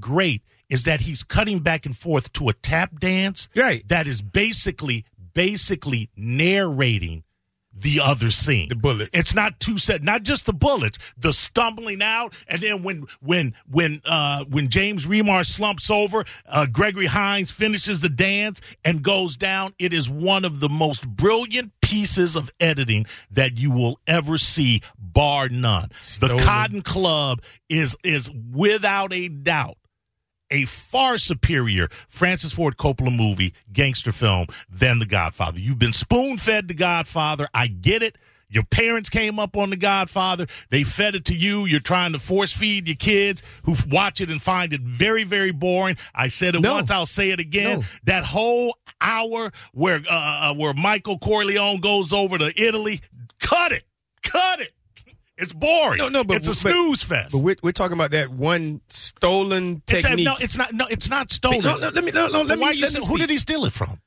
great is that he's cutting back and forth to a tap dance Right. that is basically basically narrating the other scene. The bullets. It's not two set, not just the bullets, the stumbling out, and then when when when uh when James Remar slumps over, uh Gregory Hines finishes the dance and goes down. It is one of the most brilliant pieces of editing that you will ever see, bar none. The Cotton Club is is without a doubt a far superior Francis Ford Coppola movie, gangster film, than The Godfather. You've been spoon fed The Godfather. I get it. Your parents came up on The Godfather. They fed it to you. You're trying to force feed your kids who watch it and find it very, very boring. I said it No. once. I'll say it again. No. That whole hour where uh, uh, where Michael Corleone goes over to Italy, cut it, cut it. It's boring. No, no, but- it's a but- snooze fest. But we're, we're talking about that one stolen It's a- technique. no, it's not. No, it's not stolen. no, no, let me, no, no, let Why me, let me who did he steal it from?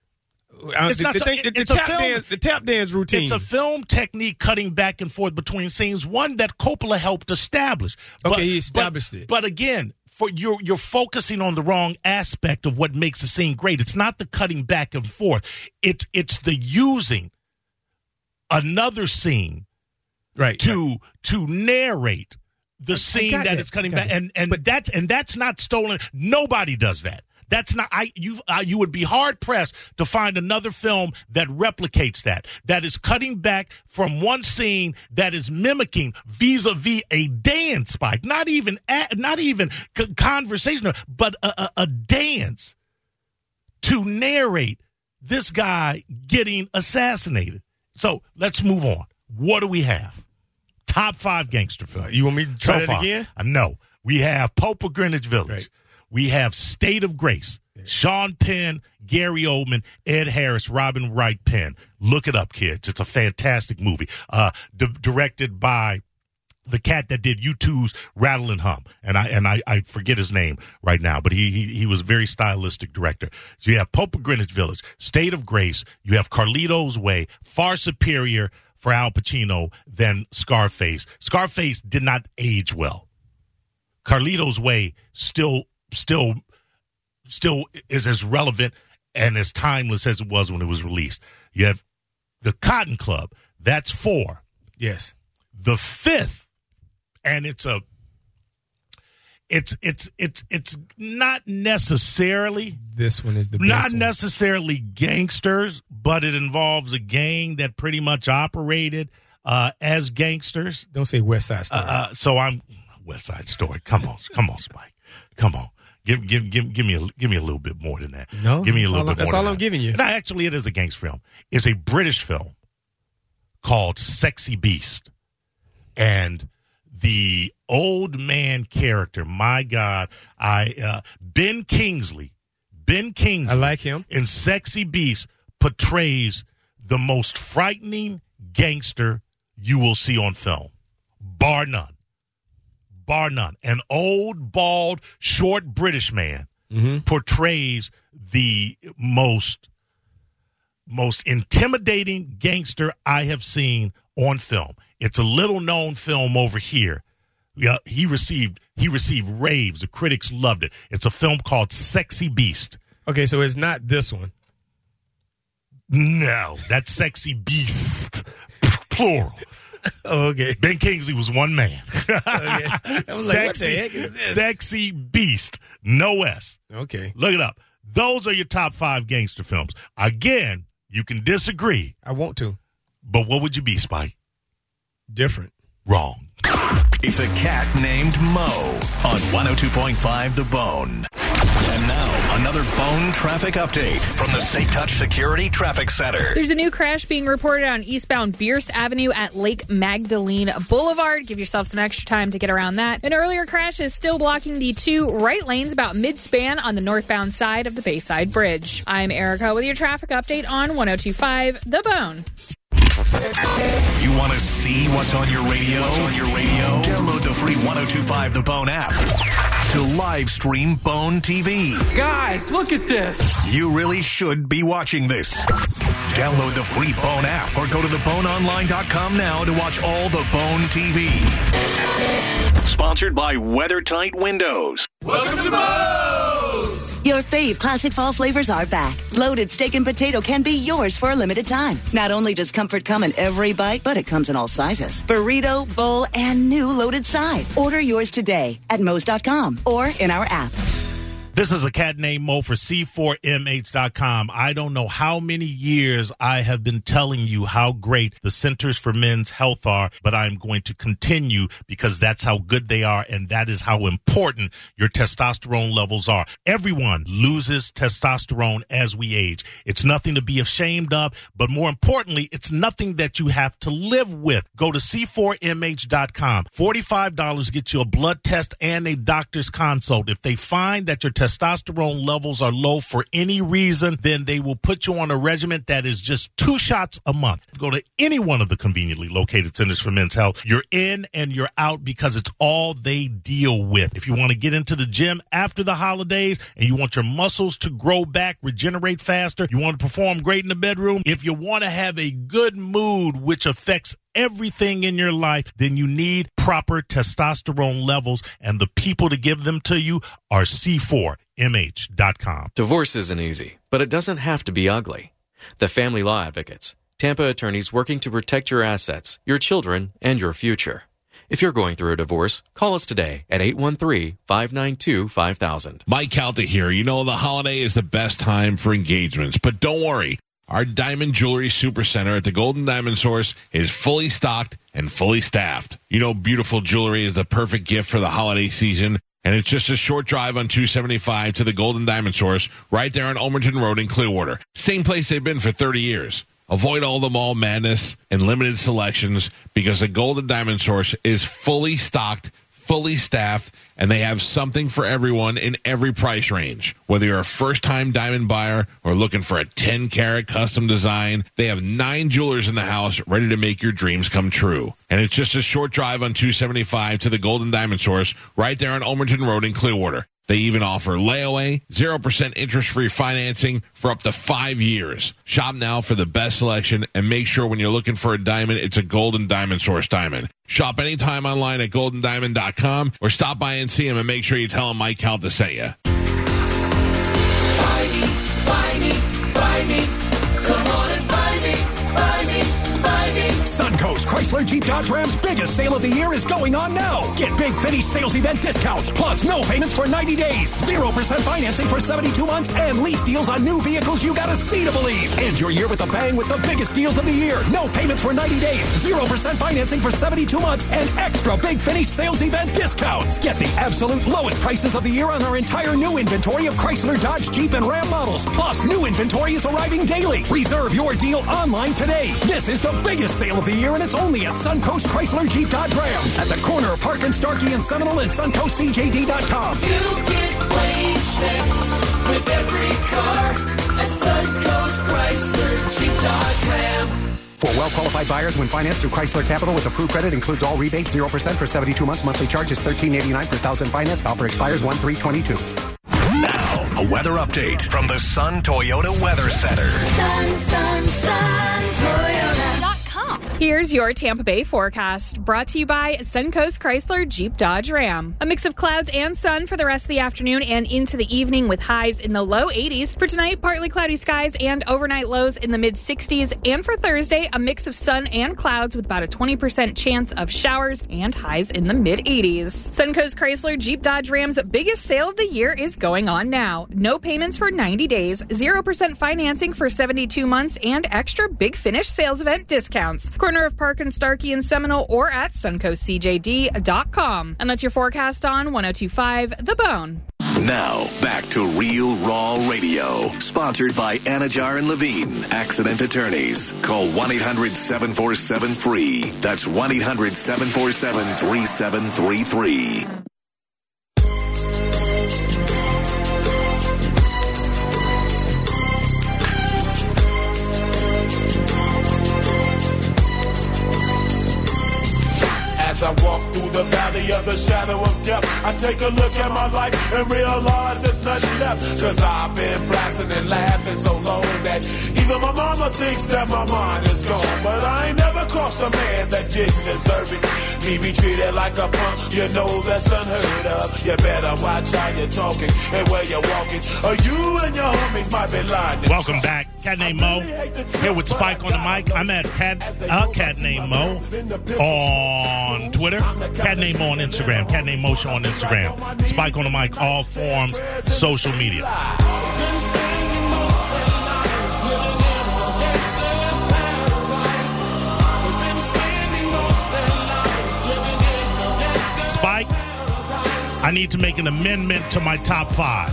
Uh, It's the, not the, the, it's the a tap film. dance, the tap dance routine. It's a film technique cutting back and forth between scenes. One that Coppola helped establish. Okay, he established but, it. But again, for you're you're focusing on the wrong aspect of what makes a scene great. It's not the cutting back and forth. It's it's the using another scene right. to to narrate the scene that is cutting back, and and that's and that's not stolen. Nobody does that. That's not. I you uh, you would be hard pressed to find another film that replicates that. That is cutting back from one scene that is mimicking vis-a-vis a dance spike. Not even a, not even c- conversational, but a, a, a dance to narrate this guy getting assassinated. So let's move on. What do we have? Top five gangster films. You want me to try so that far. again? Uh, no. We have Pope of Greenwich Village. Right. We have State of Grace. Sean Penn, Gary Oldman, Ed Harris, Robin Wright Penn. Look it up, kids. It's a fantastic movie. Uh, di- directed by the cat that did U2's Rattle and Hum, and I and I, I forget his name right now, but he, he he was a very stylistic director. So you have Pope of Greenwich Village, State of Grace, you have Carlito's Way, far superior for Al Pacino than Scarface. Scarface did not age well. Carlito's Way still still still is as relevant and as timeless as it was when it was released. You have the Cotton Club, that's four Yes. the fifth and it's a it's it's it's it's not necessarily This one is the best not necessarily gangsters but it involves a gang that pretty much operated uh as gangsters Don't say West Side Story. uh, uh so i'm west side story come on come on spike come on Give, give, give, give me a give me a little bit more than that. No, give me a little bit I'm- that's more. all I'm that. giving you. No, actually, it is a gangster film. It's a British film called Sexy Beast, and the old man character. My God, I uh, Ben Kingsley. Ben Kingsley. I like him. In Sexy Beast portrays the most frightening gangster you will see on film, bar none. Bar none. An old, bald, short British man portrays the most most intimidating gangster I have seen on film. It's a little known film over here. Yeah, he received he received raves. The critics loved it. It's a film called Sexy Beast. Okay, so it's not this one. No, that's Sexy Beast, plural. Oh, okay. Ben Kingsley was one man. okay. I like, what the heck is this? Sexy Beast, no S. Okay. Look it up. Those are your top five gangster films. Again, you can disagree, I want to. But what would you be, Spike? Different. Wrong. It's a cat named Mo on 102.5 The Bone. And now, another Bone traffic update from the Safe Touch Security Traffic Center. There's a new crash being reported on eastbound Bearss Avenue at Lake Magdalene Boulevard. Give yourself some extra time to get around that. An earlier crash is still blocking the two right lanes about mid span on the northbound side of the Bayside Bridge. I'm Erica with your traffic update on 1025 The Bone. You want to see what's on your radio? On your radio? Download the free 1025 The Bone app to live stream Bone TV. Guys, look at this. You really should be watching this. Download the free Bone app or go to theboneonline.com now to watch all the Bone TV. Sponsored by WeatherTight Windows. Welcome to Bone. Dave Classic Fall flavors are back. Loaded steak and potato can be yours for a limited time. Not only does comfort come in every bite, but it comes in all sizes. Burrito, bowl, and new loaded side. Order yours today at Moe's.com or in our app. This is a cat named Mo for C4MH.com. I don't know how many years I have been telling you how great the Centers for Men's Health are, but I'm going to continue because that's how good they are and that is how important your testosterone levels are. Everyone loses testosterone as we age. It's nothing to be ashamed of, but more importantly, it's nothing that you have to live with. Go to C4MH.com. $45 gets you a blood test and a doctor's consult. If they find that your testosterone levels are low for any reason, then they will put you on a regimen that is just two shots a month. Go to any one of the conveniently located centers for men's health. You're in and you're out because it's all they deal with. If you want to get into the gym after the holidays and you want your muscles to grow back, regenerate faster, you want to perform great in the bedroom, if you want to have a good mood, which affects everything in your life, then you need proper testosterone levels, and the people to give them to you are C4MH.com. Divorce isn't easy, but it doesn't have to be ugly. The Family Law Advocates, Tampa attorneys working to protect your assets, your children, and your future. If you're going through a divorce, call us today at 813-592-5000. Mike Calta here. You know, the holiday is the best time for engagements, but don't worry. Our Diamond Jewelry Supercenter at the Golden Diamond Source is fully stocked and fully staffed. You know, beautiful jewelry is the perfect gift for the holiday season. And it's just a short drive on 275 to the Golden Diamond Source right there on Ulmerton Road in Clearwater. Same place they've been for 30 years. Avoid all the mall madness and limited selections because the Golden Diamond Source is fully stocked, fully staffed, and they have something for everyone in every price range. Whether you're a first time diamond buyer or looking for a 10 carat custom design, they have nine jewelers in the house ready to make your dreams come true. And it's just a short drive on 275 to the Golden Diamond Source right there on Ulmerton Road in Clearwater. They even offer layaway, 0% interest free financing for up to five years. Shop now for the best selection and make sure when you're looking for a diamond, it's a Golden Diamond Source diamond. Shop anytime online at goldendiamond.com or stop by and see them and make sure you tell them Mike Calta say you. Chrysler Jeep Dodge Ram's biggest sale of the year is going on now. Get big finish sales event discounts, plus no payments for 90 days, 0% financing for 72 months, and lease deals on new vehicles you gotta see to believe. End your year with a bang with the biggest deals of the year. No payments for 90 days, 0% financing for 72 months, and extra big finish sales event discounts. Get the absolute lowest prices of the year on our entire new inventory of Chrysler, Dodge, Jeep, and Ram models. Plus, new inventory is arriving daily. Reserve your deal online today. This is the biggest sale of the year, and it's only at Suncoast Chrysler Jeep Dodge Ram at the corner of Park and Starkey and Seminole and SuncoastCJD.com. You get wasted with every car at Suncoast Chrysler Jeep Dodge Ram. For well-qualified buyers, when financed through Chrysler Capital with approved credit, includes all rebates, 0% for 72 months. Monthly charge is $13.89 per thousand finance. Offer expires 1-3-22. Now, a weather update from the Sun Toyota Weather Center. Sun, sun, sun, Toyota. Here's your Tampa Bay forecast, brought to you by Suncoast Chrysler Jeep Dodge Ram. A mix of clouds and sun for the rest of the afternoon and into the evening with highs in the low 80s. For tonight, partly cloudy skies and overnight lows in the mid 60s. And for Thursday, a mix of sun and clouds with about a 20% chance of showers and highs in the mid 80s. Suncoast Chrysler Jeep Dodge Ram's biggest sale of the year is going on now. No payments for 90 days, 0% financing for 72 months, and extra big finish sales event discounts. Corner of Park and Starkey and Seminole or at suncoastcjd.com. And that's your forecast on 1025 The Bone. Now, back to Real Raw Radio. Sponsored by Anidjar and Levine, Accident Attorneys. Call 1 800 747 FREE. That's 1 800 747 3733. As I walk through the valley of the shadow of death, I take a look at my life and realize there's nothing left. Cause I've been blasting and laughing so long that even my mama thinks that my mind is gone. But I ain't never crossed a man that didn't deserve it. Me be treated like a punk, you know that's unheard of. You better watch how you're talking and where you're walking. Or you and your homies might be lying. Welcome back. Cat named Mo. Here with Spike on the mic. I'm at Cat, uh, Cat named Mo on Twitter. Cat named Mo on Instagram. Cat named Mo Show on Instagram. Spike on the mic, all forms, social media. Spike, I need to make an amendment to my top five.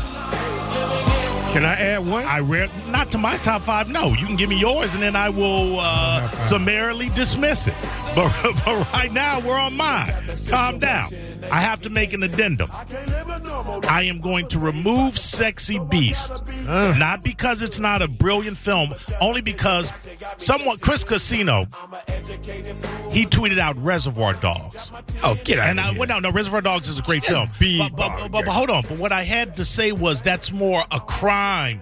Can I add one? I re- not to my top five. No, you can give me yours, and then I will uh, summarily dismiss it. But, but right now, we're on mine. Calm down. I have to make an addendum. I am going to remove Sexy Beast, not because it's not a brilliant film, only because someone, Chris Casino, he tweeted out Reservoir Dogs. Oh, get out And of I here. well, no, no, Reservoir Dogs is a great film. be But, but, but, but hold on. But what I had to say was that's more a crime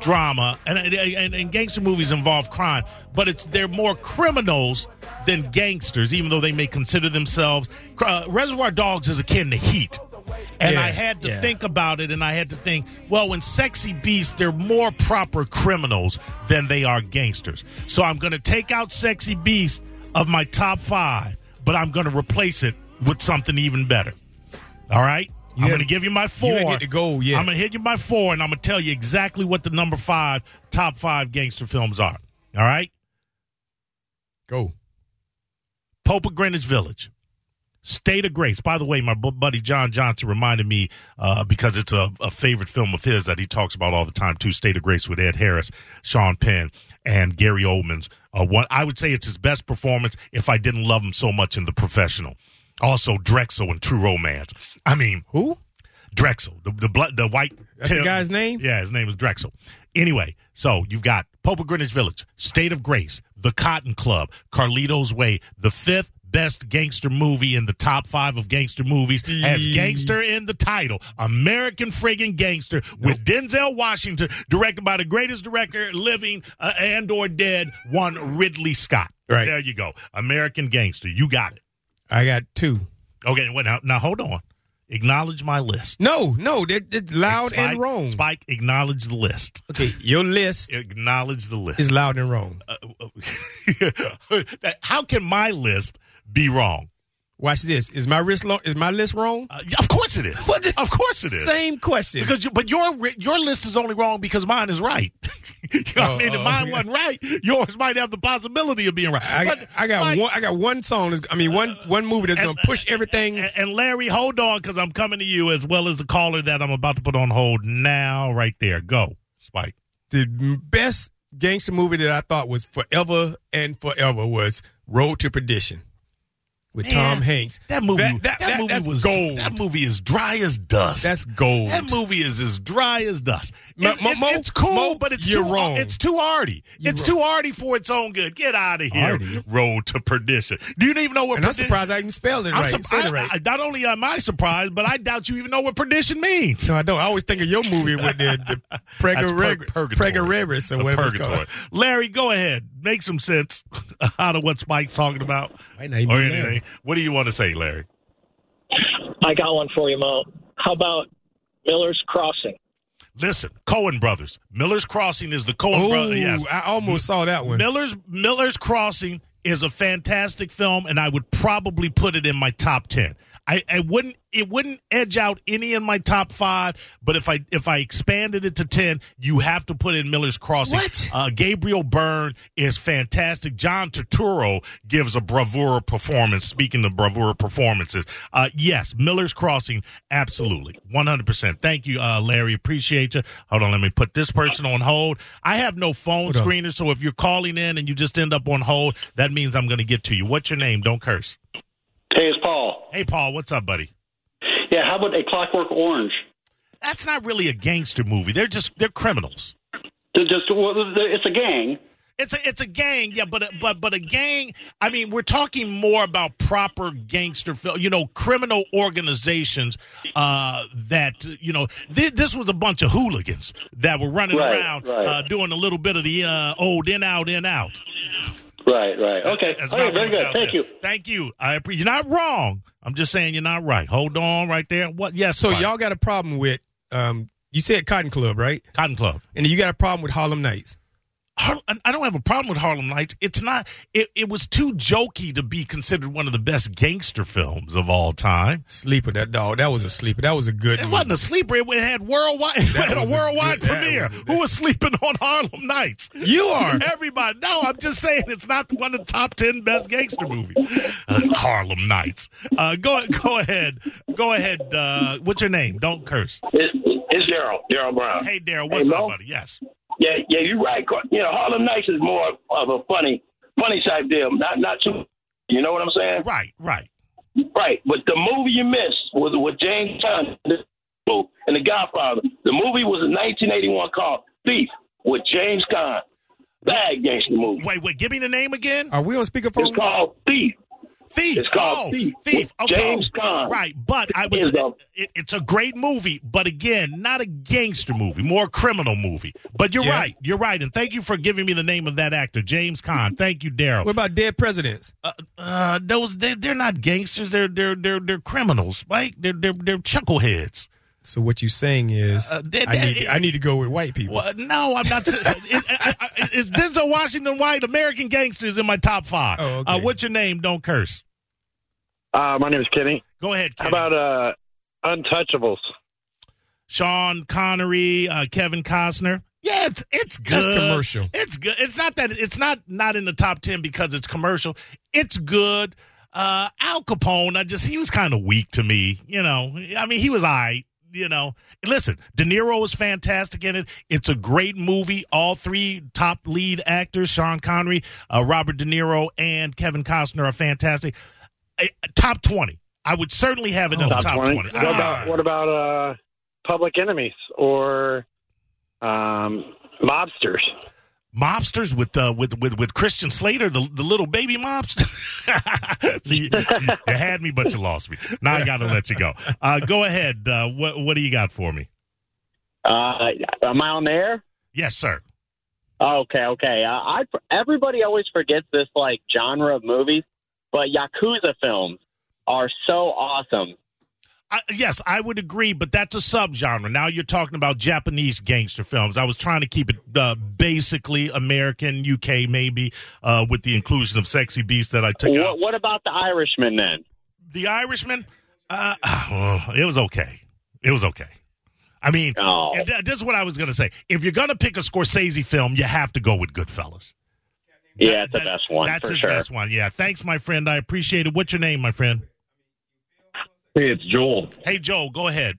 drama, and, and, and gangster movies involve crime, but it's they're more criminals than gangsters, even though they may consider themselves. Uh, Reservoir Dogs is akin to Heat. And Yeah, I had to yeah. think about it, and I had to think, well, in Sexy Beasts, they're more proper criminals than they are gangsters. So I'm going to take out Sexy Beasts of my top five, but I'm going to replace it with something even better. All right? I'm going to give you my four. you get to go yet. I'm going to hit you my four, and I'm going to tell you exactly what the number five top five gangster films are. All right? Go. Pope of Greenwich Village. State of Grace. By the way, my buddy John Johnson reminded me uh, because it's a, a favorite film of his that he talks about all the time too. State of Grace with Ed Harris, Sean Penn, and Gary Oldman's. Uh, one, I would say it's his best performance if I didn't love him so much in The Professional. Also, Drexl and True Romance. I mean, Who? Drexl, the the, blood, the white. That's the guy's name? Yeah, his name is Drexl. Anyway, so you've got Pope of Greenwich Village, State of Grace, The Cotton Club, Carlito's Way, the fifth best gangster movie in the top five of gangster movies has gangster in the title. American friggin' gangster with Denzel Washington, directed by the greatest director living uh, and or dead, one Ridley Scott. Right. There you go. American gangster. You got it. I got two. Okay, wait, now, now hold on. Acknowledge my list. No, no, they're, they're loud Spike, and wrong. Spike, acknowledge the list. Okay, your list Acknowledge the list. is loud and wrong. Uh, uh, how can my list be wrong? Watch this. Is my list lo- is my list wrong? Uh, of course it is. The- of course it is. Same question. Because you, but your your list is only wrong because mine is right. you know I Oh, mean? If oh, mine yeah. wasn't right, yours might have the possibility of being right. I, But, I got Spike, one. I got one song. That's, I mean, one one movie that's going to push everything. And, and Larry, hold on, because I'm coming to you as well as the caller that I'm about to put on hold now. Right there, go, Spike. the best gangster movie that I thought was forever and forever was Road to Perdition with Tom Hanks. That movie, That, that, that- movie was gold. That movie is dry as dust. That's gold. That movie is as dry as dust. Mo- It- Mo- it- Mo- it's cool, Mo, but it's you're too wrong. It's too arty. You're it's wrong. too arty for its own good. Get out of here. Arty? Road to perdition. Do you even know what? and I'm surprised I even spelled it I'm right. surp- said I- it right. I- not only am I surprised, but I doubt you even know what perdition means. So I don't. I always think of your movie with the, the That's Pregor- pur- purgatory. Or The whatever it's purgatory. called. Larry, go ahead. Make some sense out of what Spike's talking about Might not or be Larry. anything. What do you want to say, Larry? I got one for you, Mo. How about Miller's Crossing? Listen, Coen brothers. Miller's Crossing is the Coen Ooh, brothers. Yes. I almost saw that one. Miller's Miller's Crossing is a fantastic film, and I would probably put it in my top ten. I, I wouldn't it wouldn't edge out any in my top five, but if I if I expanded it to ten, you have to put in Miller's Crossing. What? Uh, Gabriel Byrne is fantastic. John Turturro gives a bravura performance. Speaking of bravura performances, uh, yes, Miller's Crossing, absolutely, one hundred percent. Thank you, uh, Larry. Appreciate you. Hold on, let me put this person on hold. I have no phone Hold on. screener, so if you're calling in and you just end up on hold, that means I'm going to get to you. What's your name? Don't curse. Hey, it's Paul. Hey, Paul. What's up, buddy? Yeah, how about A Clockwork Orange? That's not really a gangster movie. They're just they're criminals. They're Just well, it's a gang. It's a it's a gang, yeah, but a- but but a gang. I mean, we're talking more about proper gangster film. You know, criminal organizations uh, that you know. Th- this was a bunch of hooligans that were running Right, around right. Uh, doing a little bit of the uh, old in out in out. Right, right. Okay. As All right, Malcolm very good. Thank said. you. Thank you. I you're not wrong. I'm just saying you're not right. Hold on, right there. What? Yes. So Spike. y'all got a problem with um you said Cotton Club, right? Cotton Club. And you got a problem with Harlem Nights. Har- I don't have a problem with Harlem Nights. It's not. It, it was too jokey to be considered one of the best gangster films of all time. Sleeper, that dog. That was a sleeper. That was a good It movie. wasn't a sleeper. It had worldwide. It had a was a worldwide good- premiere. was a- Who was sleeping on Harlem Nights? You are. Everybody. No, I'm just saying it's not one of the top ten best gangster movies. Uh, Harlem Nights. Uh, go go ahead. Go ahead. Uh, what's your name? Don't curse. It's, it's Daryl, Daryl Brown. Hey, Daryl. What's Hey, up, buddy? Yes. Yeah, yeah, you're right. You know, Harlem Nights is more of a funny, funny type deal. Not, not too. You know what I'm saying? Right, right. Right. But the movie you missed was with James Caan and The Godfather. The movie was in 1981 called Thief with James Caan. Bad gangster movie. Wait, wait. Give me the name again. Are we on speakerphone? It's called Thief. Thief. It's called oh, Thief. Thief. Okay. James Caan. Right, but I would. Say, a, it, it's a great movie, but again, not a gangster movie, more a criminal movie. But you're Yeah. right, you're right, and thank you for giving me the name of that actor, James Caan. Thank you, Daryl. What about Dead Presidents? Uh, uh, those they're, they're not gangsters, they're they're they're they're criminals, right? They're they're they're chuckleheads. So what you're saying is Uh, they- I they- need I need to go with white people. Well, no, I'm not. it, I, I, it's Denzel Washington White American Gangsters in my top five. Oh, okay. uh, what's your name? Don't curse. Uh, my name is Kenny. Go ahead. How about uh, Untouchables? Sean Connery, uh, Kevin Costner. Yeah, it's it's good. That's commercial. It's good. It's not that it's not not in the top ten because it's commercial. It's good. Uh, Al Capone, I just he was kind of weak to me. You know, I mean, he was I. You know, listen, De Niro is fantastic in it. It's a great movie. All three top lead actors, Sean Connery, uh, Robert De Niro, and Kevin Costner, are fantastic. Uh, top twenty. I would certainly have it in the Top top 20? twenty. What about what about uh, Public Enemies or um, Mobsters? Mobsters with uh, with with with Christian Slater, the the little baby mobster. See, you, had me, but you lost me. Now I got to let you go. Uh, go ahead. Uh, what what do you got for me? Uh, am I on the air? Yes, sir. Okay, okay. Uh, I everybody always forgets this like genre of movies, but yakuza films are so awesome. I, yes, I would agree, but that's a subgenre. Now you're talking about Japanese gangster films. I was trying to keep it uh, basically American, UK, maybe, uh, with the inclusion of sexy beasts that I took out. What, what about the Irishman then? The Irishman, uh, it was okay. It was okay. I mean, Oh. this is what I was going to say. If you're going to pick a Scorsese film, you have to go with Goodfellas. Yeah, it's the best one That's his sure. best one. Yeah. Thanks, my friend. I appreciate it. What's your name, my friend? Hey, it's Joel. Hey, Joe. Go ahead.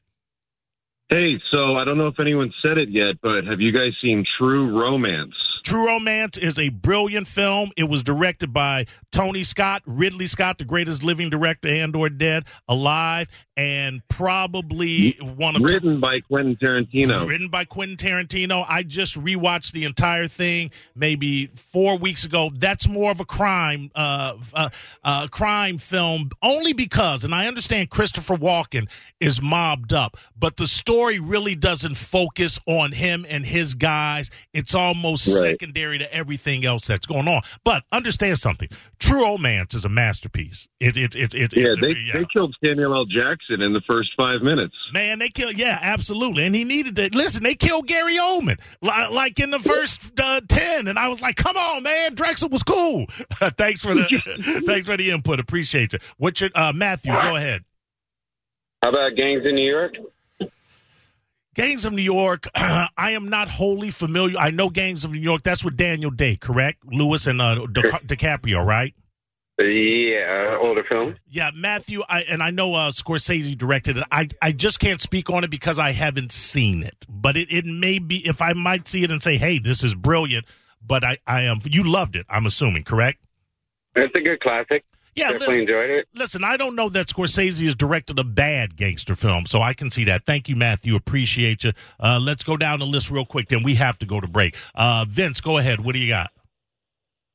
Hey, so I don't know if anyone said it yet, but have you guys seen True Romance? True Romance is a brilliant film. It was directed by Tony Scott, Ridley Scott, the greatest living director and or dead alive, and probably one of Written by Quentin Tarantino. Written by Quentin Tarantino. I just rewatched the entire thing maybe four weeks ago. That's more of a crime, uh, uh, uh, crime film, only because, and I understand Christopher Walken is mobbed up, but the story really doesn't focus on him and his guys. It's almost Right. Secondary to everything else that's going on. But understand something: True Romance is a masterpiece. It, it, it, it, Yeah, it's a- they, they killed Samuel L. Jackson in the first five minutes. Man, they killed. Yeah, absolutely. And he needed to listen. They killed Gary Oldman li- like in the first uh, ten, and I was like, "Come on, man, Drexl was cool." thanks for the thanks for the input. Appreciate you. What's your uh, Matthew? Go ahead. How about Gangs in New York? Gangs of New York. I am not wholly familiar. I know Gangs of New York. That's with Daniel Day, correct? Lewis and uh, Di- DiCaprio, right? Yeah, older film. Yeah, Matthew, I, and I know uh, Scorsese directed it. I, I just can't speak on it because I haven't seen it. But it, it may be, if I might see it and say, hey, this is brilliant, but I, I am, you loved it, I'm assuming, correct? It's a good classic. Yeah, definitely listen- enjoyed it. Listen, I don't know that Scorsese has directed a bad gangster film, so I can see that. Thank you, Matthew. Appreciate you. Uh, let's go down the list real quick, then we have to go to break. Uh, Vince, go ahead. What do you got?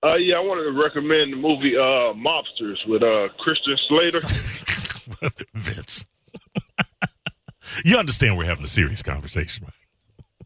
Uh, yeah, I wanted to recommend the movie uh, Mobsters with uh, Christian Slater. Vince. you understand we're having a serious conversation, right?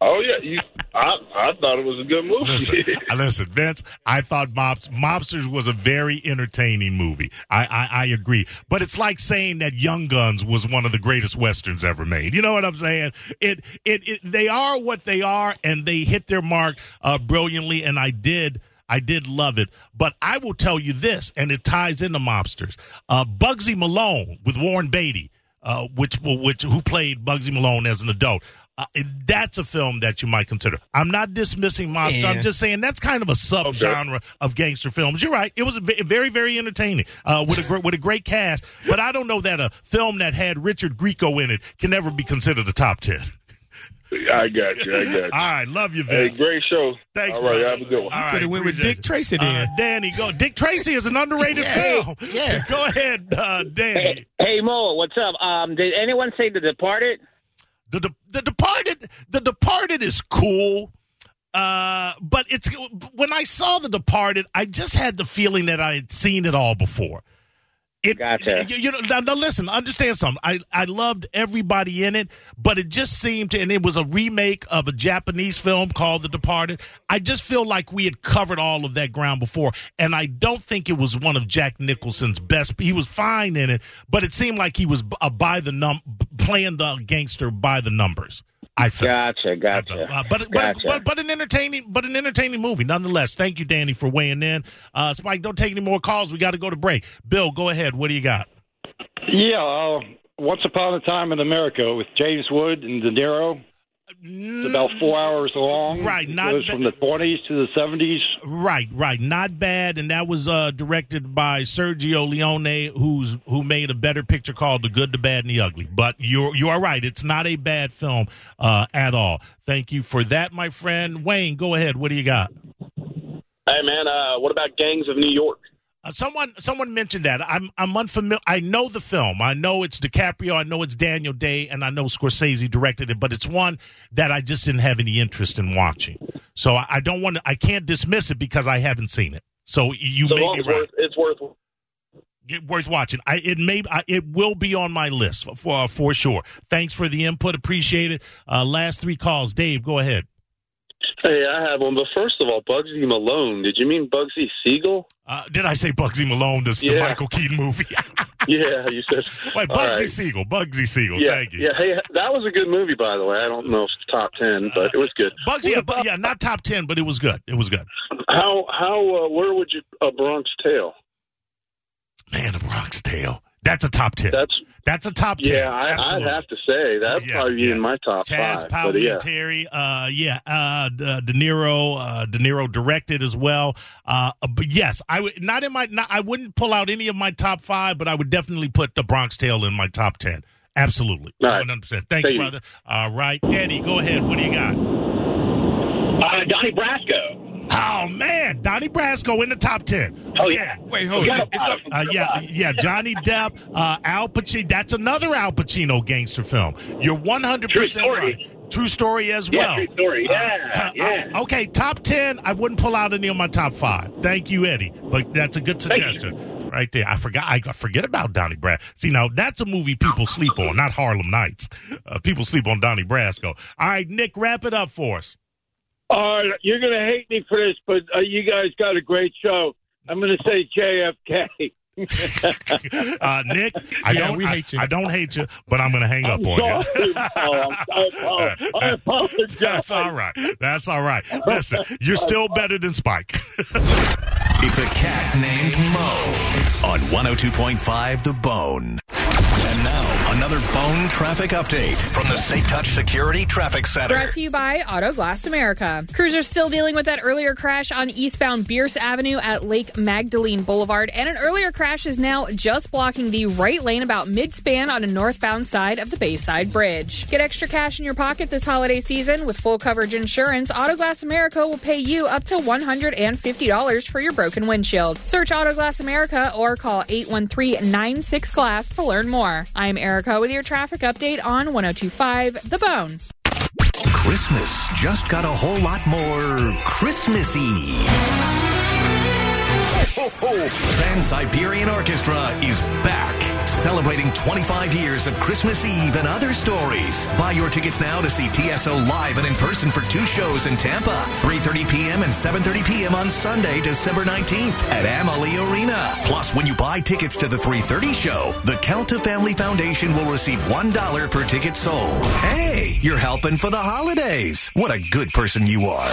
Oh yeah, you. I I thought it was a good movie. Listen, uh, listen, Vince. I thought Mobs, Mobsters was a very entertaining movie. I, I I agree, but it's like saying that Young Guns was one of the greatest westerns ever made. You know what I'm saying? It it, it they are what they are, and they hit their mark uh, brilliantly. And I did. I did love it, but I will tell you this, and it ties into mobsters. Uh, Bugsy Malone with Warren Beatty, uh, which which who played Bugsy Malone as an adult. Uh, that's a film that you might consider. I'm not dismissing Mobster. Yeah. I'm just saying that's kind of a subgenre of gangster films. You're right. It was a very, very entertaining uh, with a gr- with a great cast. But I don't know that a film that had Richard Grieco in it can ever be considered a top ten. I got you. I got you. All right, love you, Hey, great show. Thanks, All right, brother. have a good one. All right, Coulda went with Dick Tracy it. then. Uh, Danny, go. Dick Tracy is an underrated Yeah. film. Yeah. go ahead, uh, Danny. Hey Mo, what's up? Um, did anyone say The Departed? The, the the Departed. The Departed is cool. Uh, but it's when I saw The Departed, I just had the feeling that I had seen it all before. It, Gotcha. You, you know, now, now listen, understand something. I, I loved everybody in it, but it just seemed to, and it was a remake of a Japanese film called The Departed. I just feel like we had covered all of that ground before, and I don't think it was one of Jack Nicholson's best. He was fine in it, but it seemed like he was uh, by the num playing the gangster by the numbers. I felt. Gotcha, gotcha. Uh, but, but, Gotcha. but but an entertaining but an entertaining movie nonetheless. Thank you, Danny, for weighing in. Uh, Spike, don't take any more calls. We got to go to break. Bill, go ahead. What do you got? Yeah, uh, Once Upon a Time in America with James Wood and De Niro. It's about four hours long. Right, It not goes ba- from the 20s to the 70s. Right, right. Not bad, and that was uh, directed by Sergio Leone, who's who made a better picture called "The Good, the Bad, and the Ugly." But you're you are right; it's not a bad film uh, at all. Thank you for that, my friend Wayne. Go ahead. What do you got? Hey man, uh, what about Gangs of New York? Uh, someone someone mentioned that. I'm I'm unfamiliar. I know the film. I know it's DiCaprio. I know it's Daniel Day, and I know Scorsese directed it. But it's one that I just didn't have any interest in watching. So I, I don't want to. I can't dismiss it because I haven't seen it. So you So may be right. worth, it's worth. Get- worth watching. I it may I, it will be on my list for for, for sure. Thanks for the input. Appreciate it. Uh, last three calls. Dave, go ahead. Hey, I have one. But first of all, Bugsy Malone. Did you mean Bugsy Siegel? Uh, did I say Bugsy Malone? This the Michael Keaton movie. yeah, you said. Wait, Bugsy right. Siegel. Bugsy Siegel. Yeah, Thank you. yeah. Hey, that was a good movie, by the way. I don't know if it's top ten, but it was good. Bugsy, yeah, bu- yeah, not top ten, but it was good. It was good. How how uh, where would you a Bronx Tale? Man, a Bronx Tale. That's a top ten. That's that's a top ten. Yeah, I, I'd have to say that'd Yeah, probably be in my top Chaz five. Powell yeah, Terry, uh, yeah, uh, De Niro, uh, De Niro directed as well. Uh, but yes, I would not in my, not, I wouldn't pull out any of my top five, but I would definitely put the Bronx Tale in my top ten. Absolutely, All right. 100%. Thanks, Thank you. brother. All right, Eddie, go ahead. What do you got? Uh, Donnie Brasco. Oh man, Donnie Brasco in the top ten. Oh yeah. Wait, hold on. It's about up- it. Uh, yeah, yeah, Johnny Depp, uh, Al Pacino. That's another Al Pacino gangster film. You're 100 True percent story. right. True story as Yeah, well. true story. Uh, Yeah, uh, yeah. uh, okay, top 10. I wouldn't pull out any of my top five. Thank you, Eddie. But that's a good suggestion right there. I forgot. I forget about Donnie Brasco. See, now that's a movie people sleep on, not Harlem Nights. Uh, people sleep on Donnie Brasco. All right, Nick, wrap it up for us. Uh, you're going to hate me for this, but uh, you guys got a great show. I'm going to say JFK. Uh, Nick, I Yeah, don't we I, hate you. I don't hate you, but I'm going to hang up I'm on sorry, you. Paul. I'm- I apologize. That's all right. That's all right. Listen, you're still better than Spike. It's a cat named Mo on 102.5 The Bone. Another Bone traffic update from the Safe Touch Security Traffic Center. Brought to you by Auto Glass America. Crews are still dealing with that earlier crash on eastbound Bearss Avenue at Lake Magdalene Boulevard, and an earlier crash is now just blocking the right lane about mid-span on a northbound side of the Bayside Bridge. Get extra cash in your pocket this holiday season with full coverage insurance. Auto Glass America will pay you up to $150 for your broken windshield. Search Auto Glass America or call 813-96 Glass to learn more. I'm Erica with your traffic update on 1025 The Bone. Christmas just got a whole lot more Christmassy. Trans Siberian Orchestra is back. Celebrating 25 years of Christmas Eve and other stories. Buy your tickets now to see TSO live and in person for two shows in Tampa, 3.30 p.m. and 7.30 p.m. on Sunday, December 19th at Amalie Arena. Plus, when you buy tickets to the 3.30 show, the Calta Family Foundation will receive $1 per ticket sold. Hey, you're helping for the holidays. What a good person you are.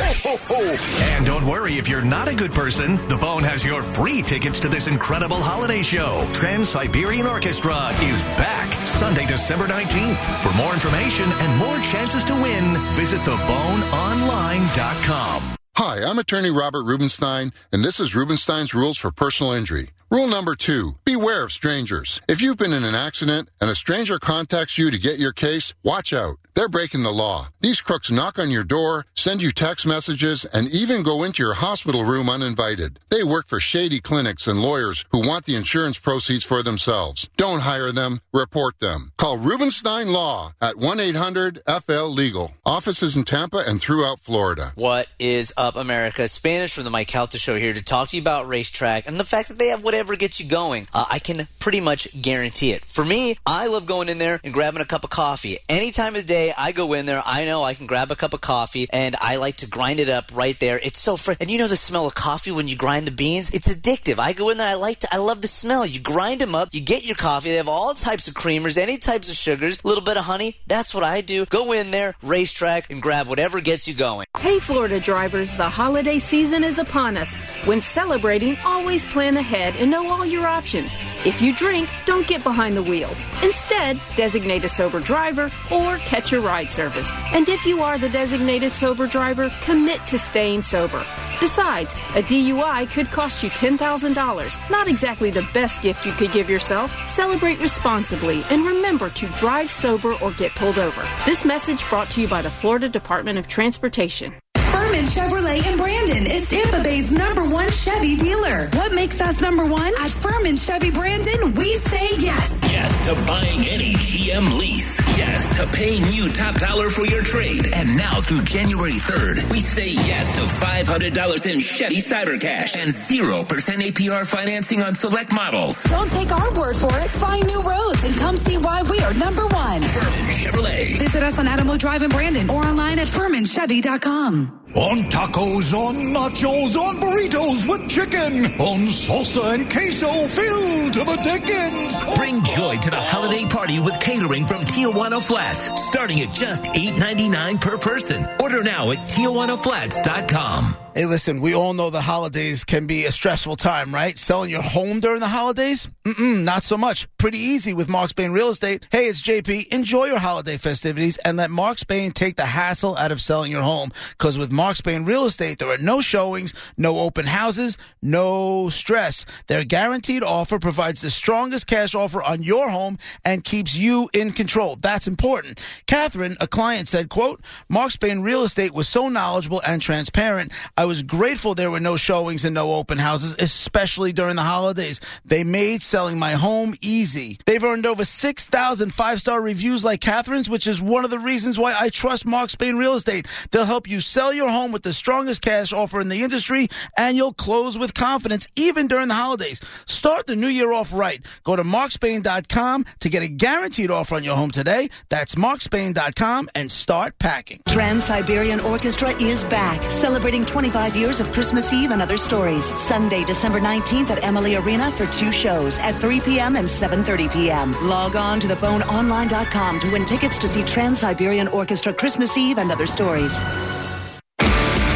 And don't worry if you're not a good person, the Bone has your free tickets to this incredible holiday show. Trans Siberian Orchestra is back Sunday, December 19th. For more information and more chances to win, visit theboneonline.com. Hi, I'm attorney Robert Rubenstein, and this is Rubenstein's Rules for Personal Injury. Rule number two, beware of strangers. If you've been in an accident and a stranger contacts you to get your case, watch out. They're breaking the law. These crooks knock on your door, send you text messages, and even go into your hospital room uninvited. They work for shady clinics and lawyers who want the insurance proceeds for themselves. Don't hire them, report them. Call Rubenstein Law at 1-800-FL-LEGAL. Offices in Tampa and throughout Florida. What is up, America? Spanish from the Mike Calta Show here to talk to you about RaceTrac and the fact that they have whatever gets you going. Uh, I can pretty much guarantee it. For me, I love going in there and grabbing a cup of coffee. Any time of the day, I go in there, I know I can grab a cup of coffee and I like to grind it up right there. It's so fresh. And you know the smell of coffee when you grind the beans? It's addictive. I go in there, I like to, I love the smell. You grind them up, you get your coffee. They have all types of creamers, any types of sugars, a little bit of honey. That's what I do. Go in there, RaceTrac, and grab whatever gets you going. Hey, Florida drivers, the holiday season is upon us. When celebrating, always plan ahead and know all your options. If you drink, don't get behind the wheel. Instead, designate a sober driver or catch a ride service. And if you are the designated sober driver, commit to staying sober. Besides, a DUI could cost you $10,000. Not exactly the best gift you could give yourself. Celebrate responsibly and remember to drive sober or get pulled over. This message brought to you by the Florida Department of Transportation. Ferman Chevrolet in Brandon is Tampa Bay's number one Chevy dealer. What makes us number one? At Ferman Chevy Brandon, we say yes. Yes to buying any GM lease. Yes to paying you top dollar for your trade. And now through January 3rd, we say yes to $500 in Chevy Cyber Cash and 0% APR financing on select models. Don't take our word for it. Find new roads and come see why we are number one. Ferman Chevrolet. Visit us on Adamo Drive in Brandon or online at FermanChevy.com. On tacos, on nachos, on burritos with chicken, on salsa and queso filled to the dickens. Bring joy to the holiday party with catering from Tijuana Flats, starting at just $8.99 per person. Order now at TijuanaFlats.com. Hey, listen, we all know the holidays can be a stressful time, right? Selling your home during the holidays? Mm-mm, not so much. Pretty easy with Mark Spain Real Estate. Hey, it's JP. Enjoy your holiday festivities and let Mark Spain take the hassle out of selling your home. Because with Mark Spain Real Estate, there are no showings, no open houses, no stress. Their guaranteed offer provides the strongest cash offer on your home and keeps you in control. That's important. Catherine, a client, said, quote, Mark Spain Real Estate was so knowledgeable and transparent. Was grateful there were no showings and no open houses, especially during the holidays. They made selling my home easy. They've earned over 6,000 five star reviews like Catherine's, which is one of the reasons why I trust Mark Spain Real Estate. They'll help you sell your home with the strongest cash offer in the industry, and you'll close with confidence even during the holidays. Start the new year off right. Go to markspain.com to get a guaranteed offer on your home today. That's markspain.com and start packing. Trans Siberian Orchestra is back, celebrating 25 years of Christmas Eve and other stories. Sunday, December 19th at Amalie Arena for two shows at 3 p.m. and 7:30 p.m. Log on to theboneonline.com to win tickets to see Trans Siberian Orchestra Christmas Eve and other stories.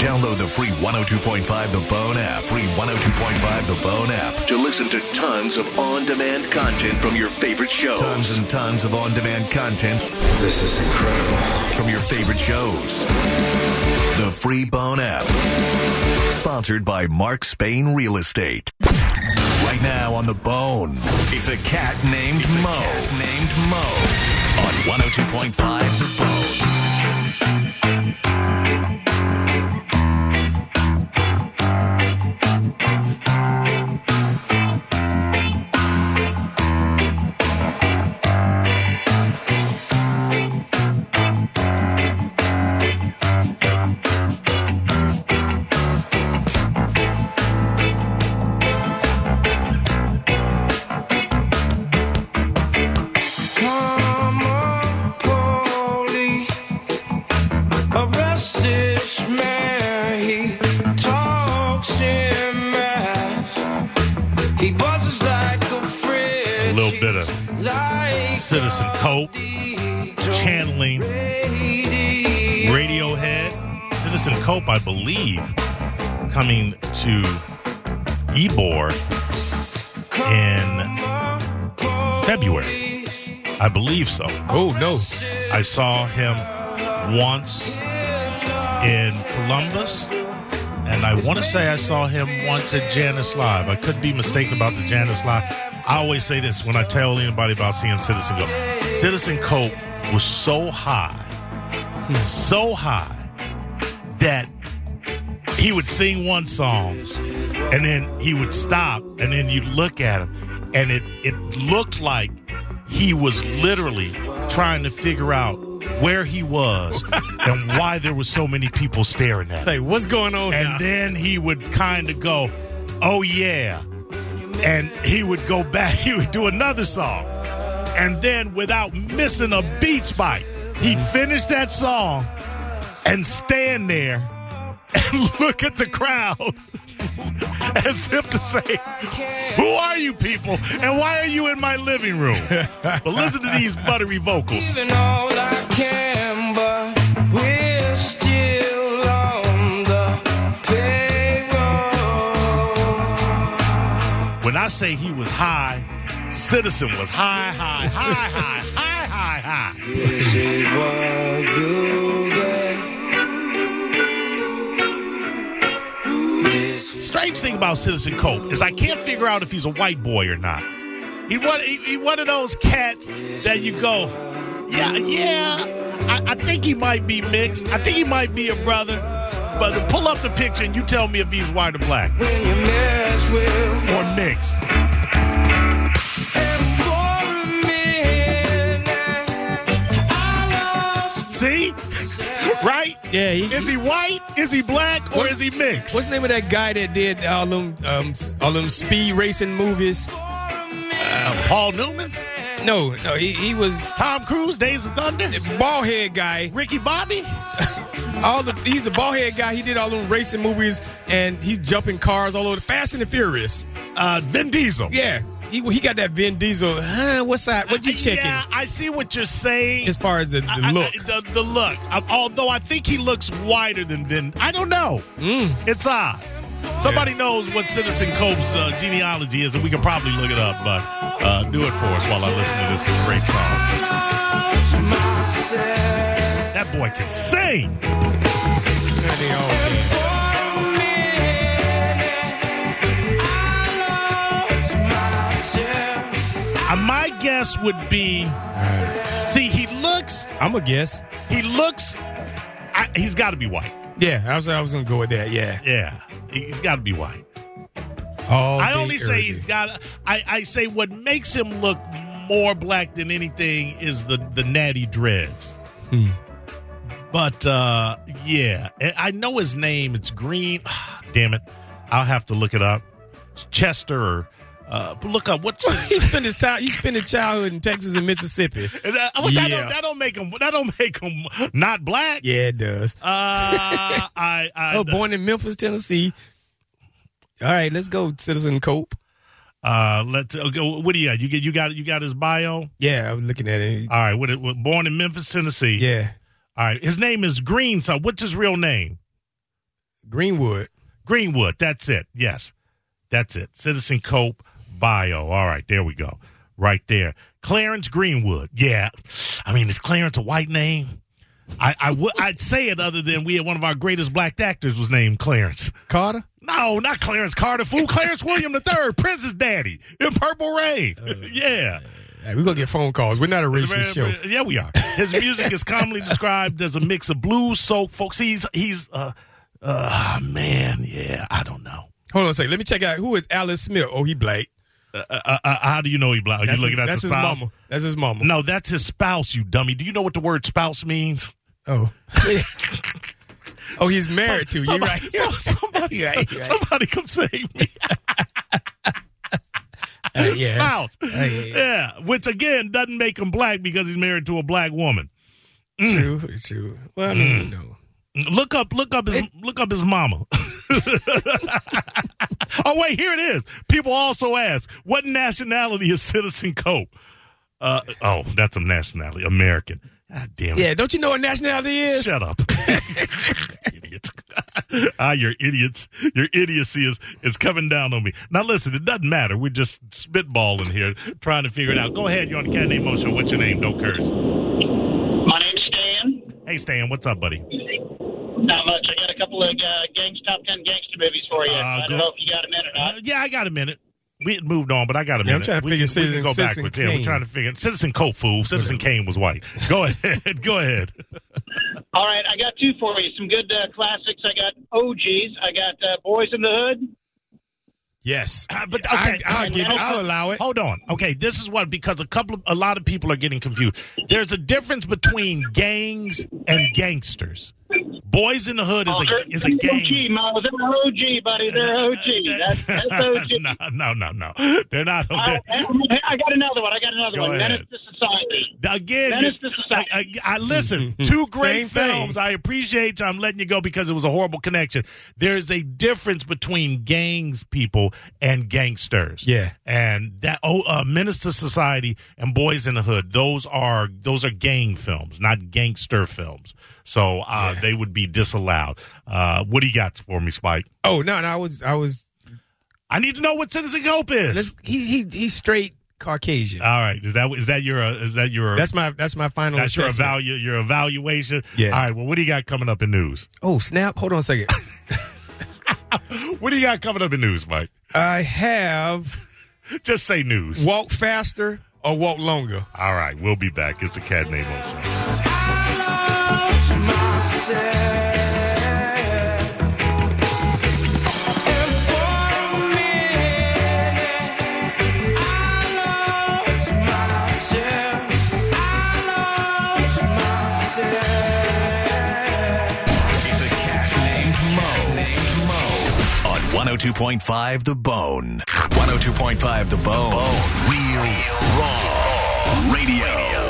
Download the free 102.5 The Bone app. Free 102.5 The Bone app. To listen to tons of on-demand content from your favorite shows. Tons and tons of on-demand content. This is incredible. From your favorite shows. The free Bone app. Sponsored by Mark Spain Real Estate. Right now on The Bone, it's a cat named Mo. named Mo. On 102.5 The Bone. Cope, I believe, coming to Ybor in February. I believe so. Oh no! I saw him once in Columbus, and I want to say I saw him once at Jannus Live. I could be mistaken about the Jannus Live. I always say this when I tell anybody about seeing Citizen Cope. Citizen Cope was so high, so high that he would sing one song and then he would stop and then you'd look at him and it it looked like he was literally trying to figure out where he was and why there were so many people staring at him. Like, what's going on? And now? then he would kind of go, "Oh yeah," and he would go back. He would do another song, and then without missing a beat spike, he'd finish that song and stand there and look at the crowd as if to say, "Who are you people, and why are you in my living room?" but listen to these buttery vocals. Giving all I can, but we're still on the payroll. When I say he was high, Citizen was high, high, high, high, high, high, high. Strange thing about Citizen Cope is I can't figure out if he's a white boy or not. He one, he, he one of those cats that you go, yeah, yeah. I, I think he might be mixed. I think he might be a brother. But pull up the picture and you tell me if he's white or black When you mess with or mixed. Yeah. He, Is he white? Is he black? Or is he mixed? What's the name of that guy that did all them um, all them speed racing movies? Uh, Paul Newman? No, no, he, he was Tom Cruise, Days of Thunder? bald head guy. Ricky Bobby? All the he's a bald head guy. He did all them racing movies and he's jumping cars all over. Fast and the Furious. Uh, Vin Diesel. Yeah, he he got that Vin Diesel. Huh, what's that? What you checking? Yeah, I see what you're saying. As far as the, the I- I- look, the, the look. Although I think he looks wider than Vin. I don't know. Mm. It's odd. Somebody knows what Citizen Cope's uh, genealogy is, and we can probably look it up. But uh, do it for us while I listen to this great song. That boy can sing. My guess would be. See, he looks. I'm a guess. He looks. I, he's got to be white. Yeah, I was I was gonna go with that. Yeah. Yeah, he- he's got to be white. Oh, I only say early. he's got. I, I say what makes him look more black than anything is the the natty dreads. Hmm. But uh, yeah, I know his name. It's Green. Damn it, I'll have to look it up. It's Chester or uh, look up what he spent his time. He spent his childhood in Texas and Mississippi. Is that, well, that, Yeah. don't, that don't make him. That don't make him not black. Yeah, it does. Uh, I, I oh, born in Memphis, Tennessee. All right, let's go, Citizen Cope. Uh, let's uh, go. What do you got? You get you got you got his bio. Yeah, I'm looking at it. All right. What, it- what born in Memphis, Tennessee. Yeah, All right. His name is Green. So what's his real name? Greenwood. Greenwood. That's it. Yes, that's it. Citizen Cope bio. All right. There we go. Right there. Clarence Greenwood. Yeah. I mean, is Clarence a white name? I, I would I'd say it other than we had one of our greatest black actors was named Clarence. Carter. No, not Clarence Carter. Fool, Clarence William III, Prince's daddy in Purple Rain. yeah. Hey, we're gonna get phone calls. We're not a racist show. Yeah, we are. His music is commonly described as a mix of blues, soul, folk. See, he's he's uh uh man, yeah, I don't know. Hold on a second. Let me check out who is Alice Smith. Oh, he black. Uh, uh, uh, how do you know he black? Are you looking his, at that's his spouse? mama. That's his mama. No, that's his spouse. You dummy. Do you know what the word spouse means? Oh. oh, he's married to you. Right. so- somebody, Right, right. somebody, come save me. Uh, yeah. spouse. Uh, yeah, yeah. which again doesn't make him black because he's married to a black woman. Mm. True, true. Well, I mean, you know. Look up, look up his, look up his mama. oh wait, here it is. People also ask, what nationality is Citizen Cope? Uh, oh, that's a nationality, American. God damn it. Yeah, don't you know what nationality is? Shut up. Idiot. ah, your idiots. Your idiocy is, is coming down on me. Now listen, it doesn't matter. We're just spitballing here, trying to figure it out. Go ahead, you're on the Cat Name Mo Show. What's your name? Don't curse. My name's Stan. Hey Stan, what's up, buddy? Not much. I got a couple of uh, gangs, top ten gangster movies for you. Uh, I don't know if you got a minute or not. Uh, yeah, I got a minute. We had moved on, but I got a Yeah, I'm trying to we, figure we Citizen- can go Citizen backwards. Yeah, we're trying to figure Citizen Cope fool. Citizen Kane was white. Go ahead. go ahead. All right, I got two for you. Some good uh, classics. I got OGs. I got uh, Boys in the Hood. Yes, but okay, I, will give it. I'll allow it. Hold on. Okay, this is what because a couple of a lot of people are getting confused. There's a difference between gangs and gangsters. Boys in the Hood is Oh, a they're- is a gang. OG, Mo. They're OG, buddy. They're OG. That's, that's OG. no, no, no, no. They're not. All right, they're- I got another one. I got another Go one. ahead. Menace to Society. Again, Menace to Society. I, I, I listen. Two great Same thing. films. I appreciate. I'm letting you go because it was a horrible connection. There's a difference between gangs people and gangsters. Yeah. and that oh, uh, Menace to Society and Boys in the Hood. Those are those are gang films, not gangster films. So uh, they would be disallowed. Uh, what do you got for me, Spike? Oh no, no, I was, I was. I need to know what Citizen Cope is. Let's, he, he, he's straight Caucasian. All right, is that is that your uh, is that your That's my, that's my final. that's your assessment. evalu- your evaluation? Yeah. All right. Well, what do you got coming up in news? Oh snap! Hold on a second. What do you got coming up in news, Mike? I have Just say news. walk faster or walk longer. All right, we'll be back. It's the Cat Name Show. It's a cat named Mo. On 102.5 The Bone. 102.5 The Bone. Real Raw Radio.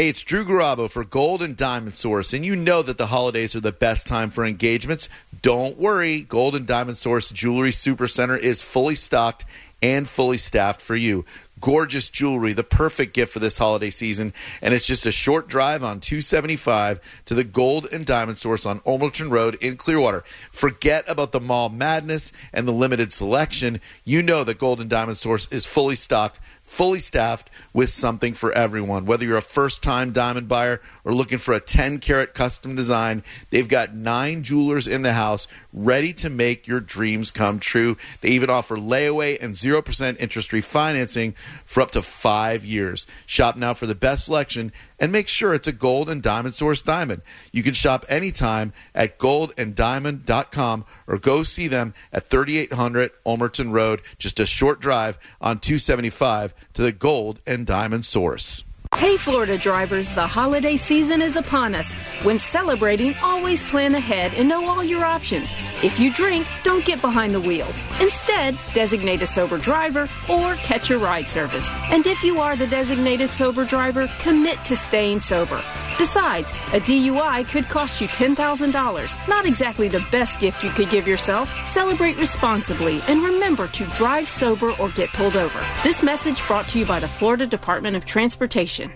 Hey, it's Drew Garabo for Gold and Diamond Source, and you know that the holidays are the best time for engagements. Don't worry, Gold and Diamond Source Jewelry Supercenter is fully stocked and fully staffed for you. Gorgeous jewelry, the perfect gift for this holiday season, and it's just a short drive on 275 to the Gold and Diamond Source on Ulmerton Road in Clearwater. Forget about the mall madness and the limited selection. You know that Gold and Diamond Source is fully stocked fully staffed with something for everyone. Whether you're a first time diamond buyer or looking for a 10 carat custom design, they've got nine jewelers in the house ready to make your dreams come true. They even offer layaway and 0% interest free financing for up to five years. Shop now for the best selection and make sure it's a gold and diamond source diamond. You can shop anytime at goldanddiamond.com or go see them at 3800 Ulmerton Road, just a short drive on 275 to the Gold and Diamond Source. Hey, Florida drivers, the holiday season is upon us. When celebrating, always plan ahead and know all your options. If you drink, don't get behind the wheel. Instead, designate a sober driver or catch a ride service. And if you are the designated sober driver, commit to staying sober. Besides, a DUI could cost you $10,000. Not exactly the best gift you could give yourself. Celebrate responsibly and remember to drive sober or get pulled over. This message brought to you by the Florida Department of Transportation.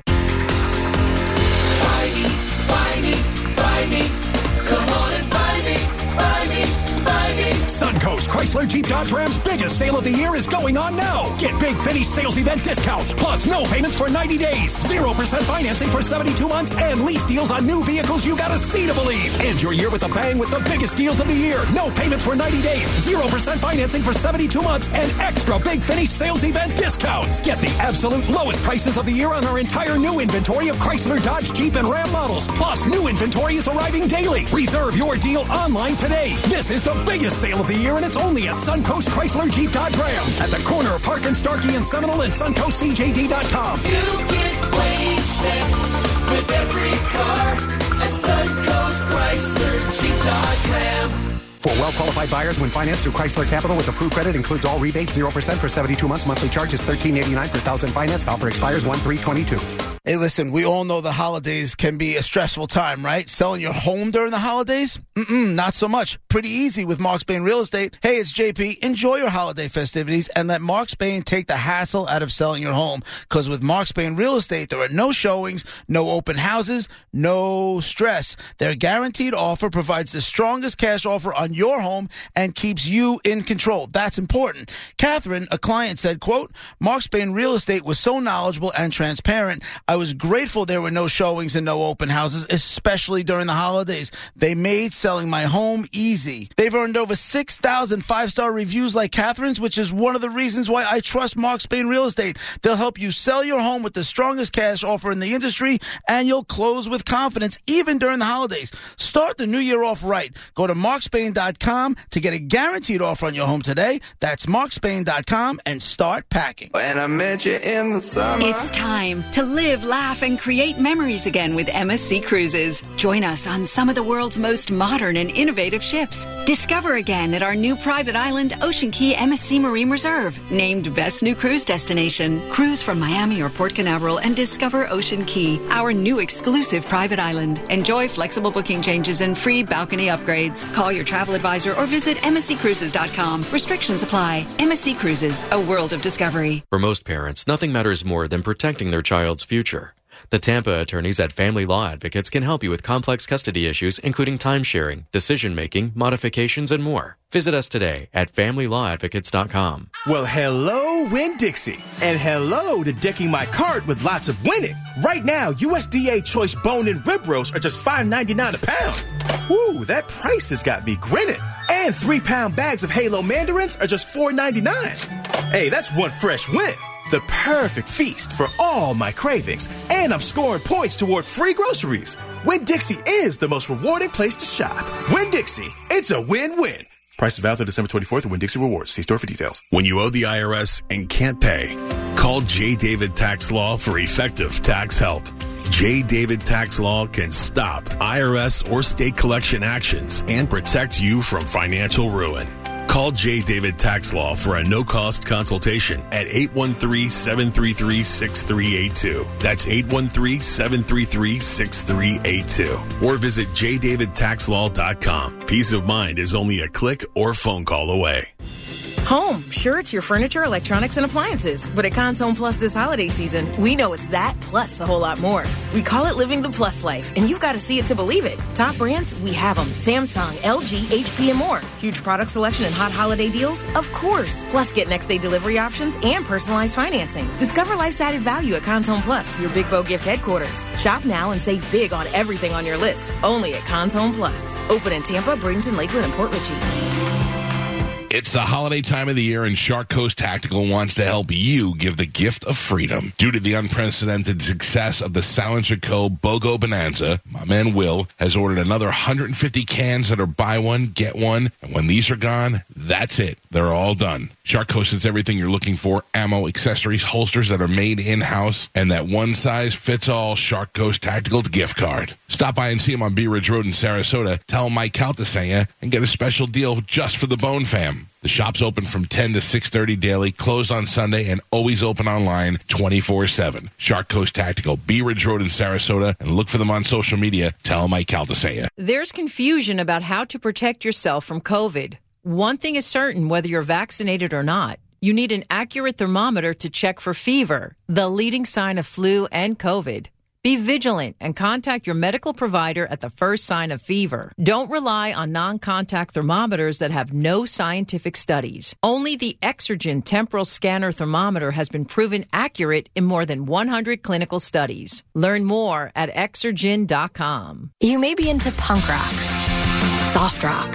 Chrysler Jeep Dodge Ram's biggest sale of the year is going on now. Get big finish sales event discounts, plus no payments for 90 days, 0% financing for 72 months, and lease deals on new vehicles you gotta see to believe. End your year with a bang with the biggest deals of the year. No payments for 90 days, 0% financing for 72 months, and extra big finish sales event discounts. Get the absolute lowest prices of the year on our entire new inventory of Chrysler, Dodge, Jeep, and Ram models. Plus, new inventory is arriving daily. Reserve your deal online today. This is the biggest sale of the year, and it's only at Suncoast Chrysler Jeep Dodge Ram at the corner of Park and Starkey and Seminole and SuncoastCJD.com. You get wage with every car at Suncoast Chrysler Jeep Dodge Ram. For well-qualified buyers, when financed through Chrysler Capital with approved credit, includes all rebates, 0% for 72 months. Monthly charge is $13.89 per thousand finance. Offer expires 1 322 Hey, listen, we all know the holidays can be a stressful time, right? Selling your home during the holidays? Mm-mm, not so much. Pretty easy with Mark Spain Real Estate. Hey, it's JP. Enjoy your holiday festivities and let Mark Spain take the hassle out of selling your home. Because with Mark Spain Real Estate, there are no showings, no open houses, no stress. Their guaranteed offer provides the strongest cash offer on your home and keeps you in control. That's important. Catherine, a client, said, quote, Mark Spain Real Estate was so knowledgeable and transparent. Was grateful there were no showings and no open houses, especially during the holidays. They made selling my home easy. They've earned over 6,000 five star reviews like Catherine's, which is one of the reasons why I trust Mark Spain Real Estate. They'll help you sell your home with the strongest cash offer in the industry, and you'll close with confidence even during the holidays. Start the new year off right. Go to markspain.com to get a guaranteed offer on your home today. That's markspain.com and start packing. When I met you in the summer. It's time to live, laugh, and create memories again with MSC Cruises. Join us on some of the world's most modern and innovative ships. Discover again at our new private island, Ocean Cay MSC Marine Reserve, named Best New Cruise Destination. Cruise from Miami or Port Canaveral and discover Ocean Cay, our new exclusive private island. Enjoy flexible booking changes and free balcony upgrades. Call your travel advisor or visit MSCCruises.com. Restrictions apply. MSC Cruises, a world of discovery. For most parents, nothing matters more than protecting their child's future. The Tampa attorneys at Family Law Advocates can help you with complex custody issues, including time sharing, decision making, modifications, and more. Visit us today at FamilyLawAdvocates.com. Well, hello, Winn-Dixie. And hello to decking my cart with lots of winning. Right now, USDA choice bone and rib roasts are just $5.99 a pound. Woo, that price has got me grinning. And three pound bags of Halo mandarins are just $4.99. Hey, that's one fresh win. The perfect feast for all my cravings. And I'm scoring points toward free groceries. Winn-Dixie is the most rewarding place to shop. Winn-Dixie, it's a win win. Price is valid through December 24th at Winn-Dixie Rewards. See store for details. When you owe the IRS and can't pay, call J. David Tax Law for effective tax help. J. David Tax Law can stop IRS or state collection actions and protect you from financial ruin. Call J. David Tax Law for a no cost consultation at 813 733 6382. That's 813 733 6382. Or visit jdavidtaxlaw.com. Peace of mind is only a click or phone call away. Home. Sure, it's your furniture, electronics, and appliances. But at Conn's HomePlus this holiday season, we know it's that plus a whole lot more. We call it living the plus life, and you've got to see it to believe it. Top brands, we have them. Samsung, LG, HP, and more. Huge product selection and hot holiday deals? Of course. Plus, get next day delivery options and personalized financing. Discover life's added value at Conn's HomePlus, your Big Bow gift headquarters. Shop now and save big on everything on your list. Only at Conn's HomePlus. Open in Tampa, Bradenton, Lakewood, and Port Richey. It's the holiday time of the year, and Shark Coast Tactical wants to help you give the gift of freedom. Due to the unprecedented success of the Silencer Co. BOGO Bonanza, my man Will has ordered another 150 cans that are buy one, get one. And when these are gone, that's it. They're all done. Shark Coast has everything you're looking for ammo, accessories, holsters that are made in house, and that one size fits all Shark Coast Tactical gift card. Stop by and see them on Bee Ridge Road in Sarasota. Tell Mike Caltasaya and get a special deal just for the Bone Fam. The shop's open from 10 to 6.30 daily, closed on Sunday, and always open online 24-7. Shark Coast Tactical, Bee Ridge Road in Sarasota, and look for them on social media. Tell Mike Caltasaya. There's confusion about how to protect yourself from COVID. One thing is certain whether you're vaccinated or not, you need an accurate thermometer to check for fever, the leading sign of flu and COVID. Be vigilant and contact your medical provider at the first sign of fever. Don't rely on non contact thermometers that have no scientific studies. Only the Exergen temporal scanner thermometer has been proven accurate in more than 100 clinical studies. Learn more at exergen.com. You may be into punk rock, soft rock,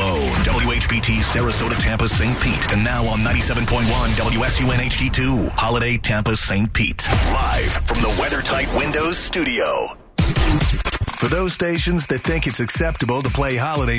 Bone, WHPT Sarasota, Tampa, St. Pete, and now on 97.1 WSUN HD2, Holiday Tampa, St. Pete. Live from the WeatherTight Windows studio. For those stations that think it's acceptable to play holiday